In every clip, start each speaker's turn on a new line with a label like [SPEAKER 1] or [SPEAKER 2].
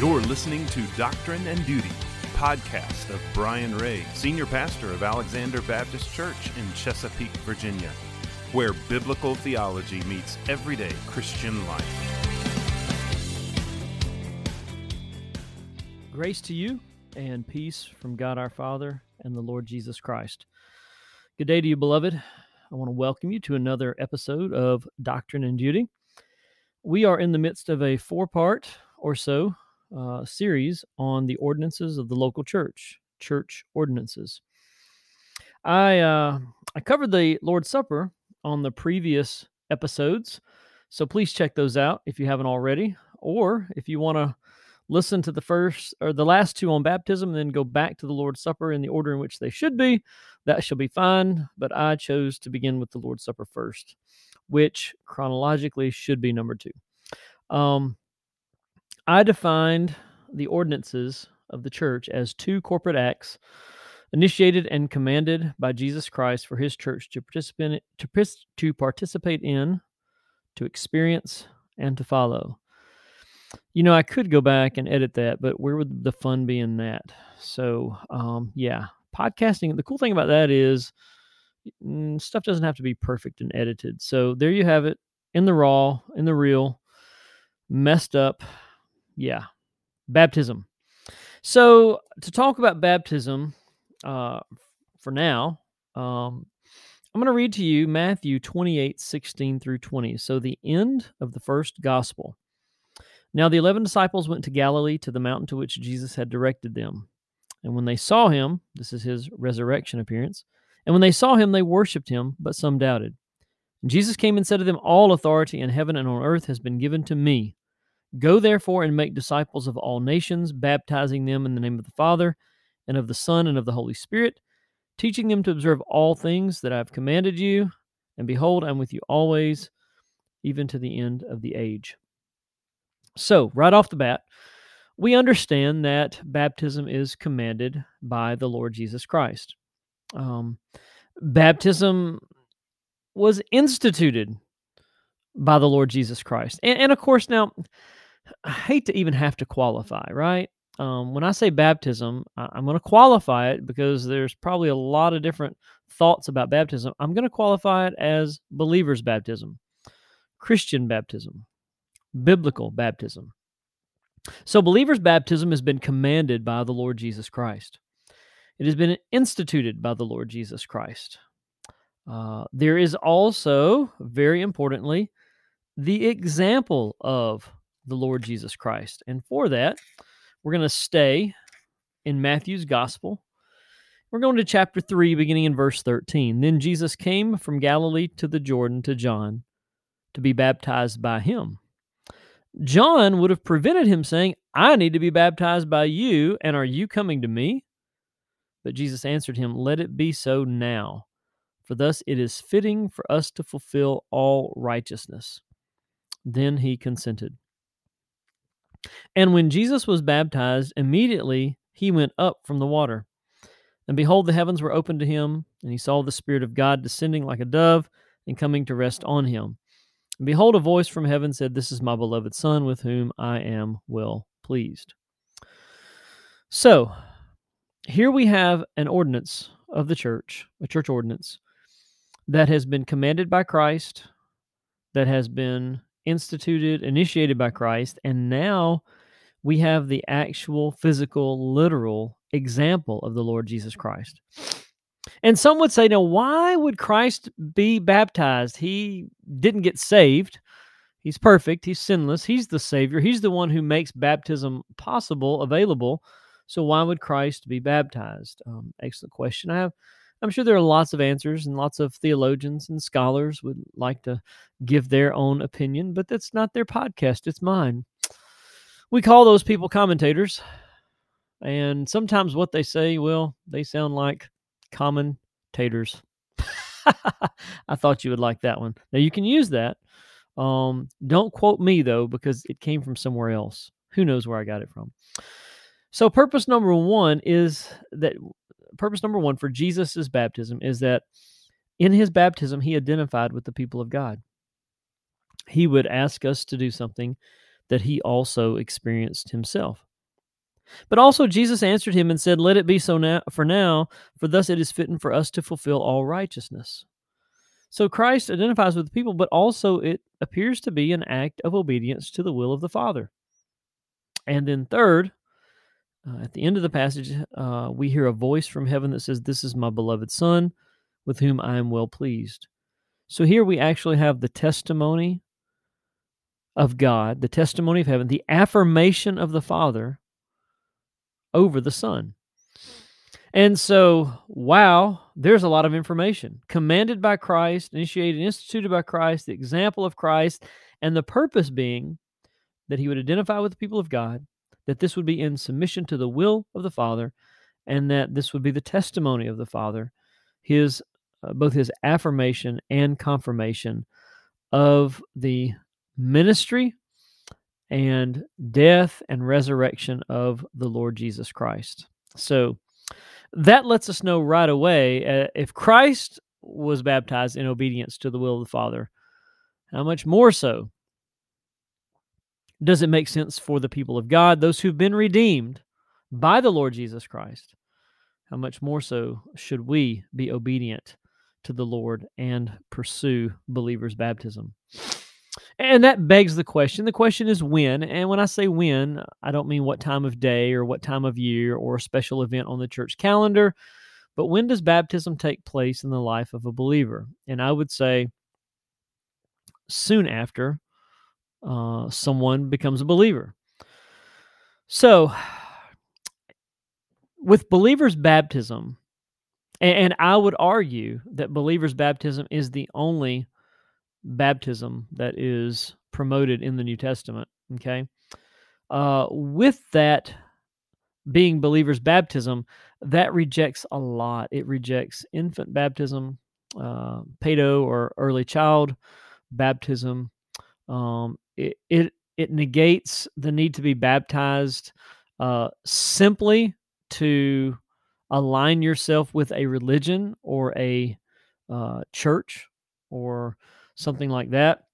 [SPEAKER 1] You're listening to Doctrine and Duty, podcast of Brian Ray, senior pastor of Alexander Baptist Church in Chesapeake, Virginia, where biblical theology meets everyday Christian life.
[SPEAKER 2] Grace to you and peace from God our Father and the Lord Jesus Christ. Good day to you, beloved. I want to welcome you to another episode of Doctrine and Duty. We are in the midst of a four part or so uh, series on the ordinances of the local church, church ordinances. I uh, I covered the Lord's Supper on the previous episodes, so please check those out if you haven't already, or if you want to listen to the first or the last two on baptism, and then go back to the Lord's Supper in the order in which they should be. That shall be fine, but I chose to begin with the Lord's Supper first, which chronologically should be number two. Um, I defined the ordinances of the church as two corporate acts initiated and commanded by Jesus Christ for his church to participate to, to participate in, to experience and to follow. You know, I could go back and edit that, but where would the fun be in that? So, um, yeah, podcasting. The cool thing about that is mm, stuff doesn't have to be perfect and edited. So there you have it in the raw, in the real, messed up yeah, baptism. So to talk about baptism, uh, for now, um, I'm going to read to you Matthew 28, 16 through 20. So the end of the first gospel. Now the eleven disciples went to Galilee to the mountain to which Jesus had directed them. And when they saw him, this is his resurrection appearance, and when they saw him, they worshipped him, but some doubted. And Jesus came and said to them, All authority in heaven and on earth has been given to me. Go therefore and make disciples of all nations, baptizing them in the name of the Father, and of the Son, and of the Holy Spirit, teaching them to observe all things that I have commanded you. And behold, I'm with you always, even to the end of the age. So, right off the bat, we understand that baptism is commanded by the Lord Jesus Christ. Um, baptism was instituted by the Lord Jesus Christ. And, and, of course, now I hate to even have to qualify, right? Um, when I say baptism, I, I'm going to qualify it because there's probably a lot of different thoughts about baptism. I'm going to qualify it as believer's baptism, Christian baptism, biblical baptism. So, believer's baptism has been commanded by the Lord Jesus Christ. It has been instituted by the Lord Jesus Christ. Uh, there is also, very importantly, the example of the Lord Jesus Christ. And for that, we're going to stay in Matthew's gospel. We're going to chapter 3, beginning in verse 13. Then Jesus came from Galilee to the Jordan to John to be baptized by him. John would have prevented him saying, I need to be baptized by you, and are you coming to me? But Jesus answered him, Let it be so now, for thus it is fitting for us to fulfill all righteousness. Then he consented. And when Jesus was baptized, immediately he went up from the water. And behold, the heavens were opened to him, and he saw the Spirit of God descending like a dove and coming to rest on him. And behold, a voice from heaven said, This is my beloved Son, with whom I am well pleased. So, here we have an ordinance of the church, a church ordinance, that has been commanded by Christ, that has been instituted, initiated by Christ, and now we have the actual physical, literal example of the Lord Jesus Christ. And some would say, now, why would Christ be baptized? He didn't get saved. He's perfect. He's sinless. He's the Savior. He's the one who makes baptism possible, available. So, why would Christ be baptized? Um, excellent question. I have I'm sure there are lots of answers and lots of theologians and scholars would like to give their own opinion, but that's not their podcast, it's mine. We call those people commentators. And sometimes what they say, well, they sound like commentators. I thought you would like that one. Now you can use that. Um, don't quote me though, because it came from somewhere else. Who knows where I got it from? So, purpose number one is that purpose number one for Jesus' baptism is that in his baptism, he identified with the people of God. He would ask us to do something that he also experienced himself. But also Jesus answered him and said, Let it be so now for now, for thus it is fitting for us to fulfill all righteousness. So Christ identifies with the people, but also it appears to be an act of obedience to the will of the Father. And then, third, uh, at the end of the passage, uh, we hear a voice from heaven that says, This is my beloved Son, with whom I am well pleased. So here we actually have the testimony of God, the testimony of heaven, the affirmation of the Father over the Son. And so, wow, there's a lot of information commanded by Christ, initiated, instituted by Christ, the example of Christ, and the purpose being that he would identify with the people of God, that this would be in submission to the will of the Father, and that this would be the testimony of the Father, his uh, both his affirmation and confirmation of the ministry and death and resurrection of the Lord Jesus Christ. So that lets us know right away uh, if Christ was baptized in obedience to the will of the Father, how much more so does it make sense for the people of God, those who've been redeemed by the Lord Jesus Christ? How much more so should we be obedient to the Lord and pursue believers' baptism? And that begs the question. The question is when. And when I say when, I don't mean what time of day or what time of year or a special event on the church calendar, but when does baptism take place in the life of a believer? And I would say soon after uh, someone becomes a believer. So, with believers' baptism, and, and I would argue that believers' baptism is the only baptism that is promoted in the New Testament. Okay. Uh, with that being believers' baptism, that rejects a lot. It rejects infant baptism, uh, pedo or early child baptism. Um, it, it it negates the need to be baptized uh, simply to align yourself with a religion or a uh, church or something like that.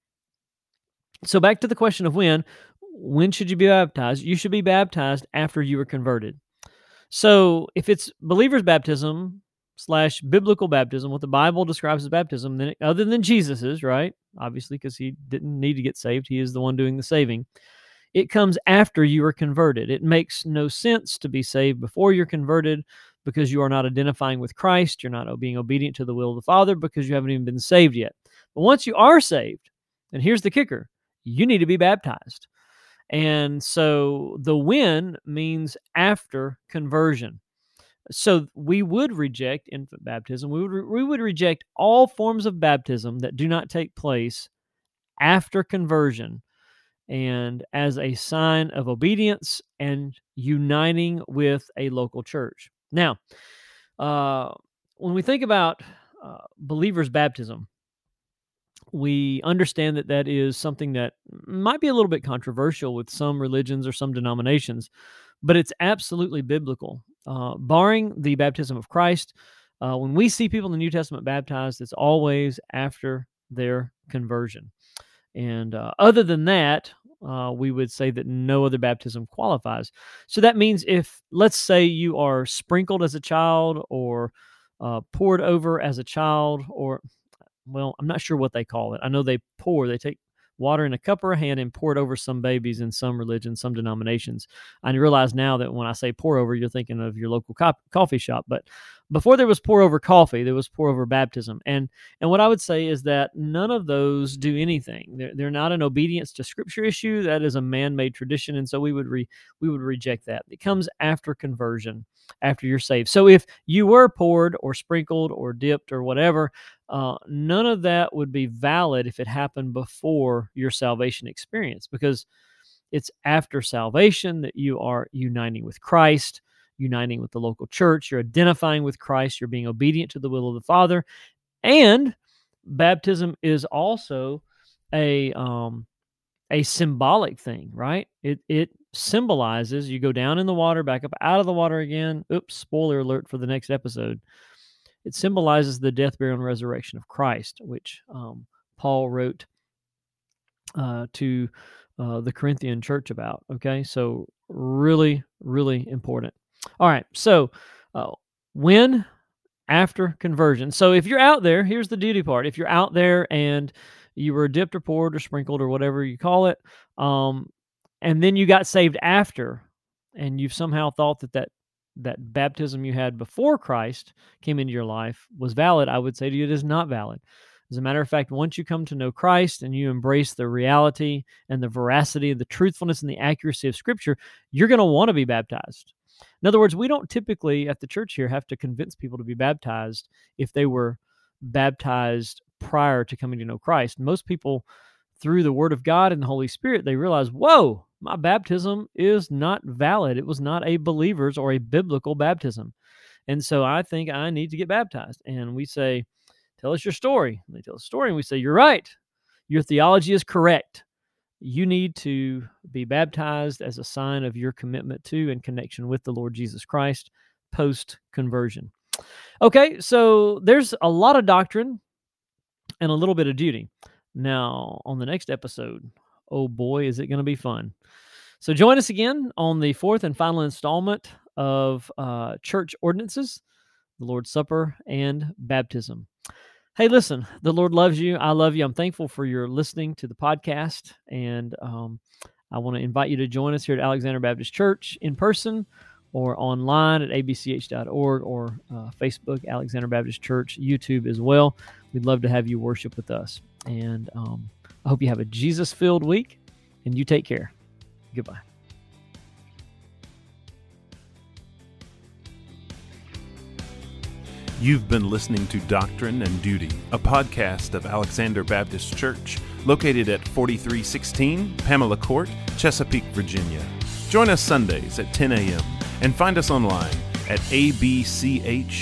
[SPEAKER 2] So back to the question of when. When should you be baptized? You should be baptized after you were converted. So if it's believer's baptism slash biblical baptism, what the Bible describes as baptism, then other than Jesus's, right? Obviously, because he didn't need to get saved, he is the one doing the saving. It comes after you are converted. It makes no sense to be saved before you're converted because you are not identifying with Christ. You're not being obedient to the will of the Father because you haven't even been saved yet. But once you are saved, and here's the kicker you need to be baptized. And so the when means after conversion. So we would reject infant baptism. We would, re- we would reject all forms of baptism that do not take place after conversion and as a sign of obedience and uniting with a local church. Now, uh, when we think about uh, believers' baptism, we understand that that is something that might be a little bit controversial with some religions or some denominations, but it's absolutely biblical. Uh, barring the baptism of Christ, uh, when we see people in the New Testament baptized, it's always after their conversion. And uh, other than that, uh, we would say that no other baptism qualifies. So that means if, let's say, you are sprinkled as a child or uh, poured over as a child, or well, I'm not sure what they call it. I know they pour, they take water in a cup or a hand and pour it over some babies in some religions, some denominations. I realize now that when I say pour over, you're thinking of your local co- coffee shop. But before there was pour over coffee, there was pour over baptism. And and what I would say is that none of those do anything. They're, they're not an obedience to scripture issue. That is a man-made tradition, and so we would re, we would reject that. It comes after conversion, after you're saved. So if you were poured or sprinkled or dipped or whatever, uh, none of that would be valid if it happened before your salvation experience, because it's after salvation that you are uniting with Christ uniting with the local church, you're identifying with Christ, you're being obedient to the will of the Father, and baptism is also a um, a symbolic thing, right? It it symbolizes you go down in the water, back up out of the water again. Oops, spoiler alert for the next episode. It symbolizes the death, burial, and resurrection of Christ, which um, Paul wrote uh, to uh, the Corinthian church about. Okay, so really, Really important. All right. So, uh, when after conversion. So, if you're out there, here's the duty part. If you're out there and you were dipped or poured or sprinkled or whatever you call it, um, and then you got saved after, and you've somehow thought that that that baptism you had before Christ came into your life was valid, I would say to you it is not valid. As a matter of fact, once you come to know Christ and you embrace the reality and the veracity, the truthfulness and the accuracy of Scripture, you're going to want to be baptized. In other words, we don't typically at the church here have to convince people to be baptized if they were baptized prior to coming to know Christ. Most people, through the Word of God and the Holy Spirit, they realize, whoa, my baptism is not valid. It was not a believer's or a biblical baptism. And so I think I need to get baptized. And we say, Tell us your story. And they tell a story, and we say, You're right. Your theology is correct. You need to be baptized as a sign of your commitment to and connection with the Lord Jesus Christ post conversion. Okay, so there's a lot of doctrine and a little bit of duty. Now, on the next episode, oh boy, is it going to be fun. So join us again on the fourth and final installment of uh, church ordinances, the Lord's Supper, and baptism. Hey, listen, the Lord loves you. I love you. I'm thankful for your listening to the podcast. And um, I want to invite you to join us here at Alexander Baptist Church in person or online at abch.org or uh, Facebook, Alexander Baptist Church, YouTube as well. We'd love to have you worship with us. And um, I hope you have a Jesus filled week and you take care. Goodbye.
[SPEAKER 1] You've been listening to Doctrine and Duty, a podcast of Alexander Baptist Church, located at 4316 Pamela Court, Chesapeake, Virginia. Join us Sundays at 10 a.m. and find us online at abch.org.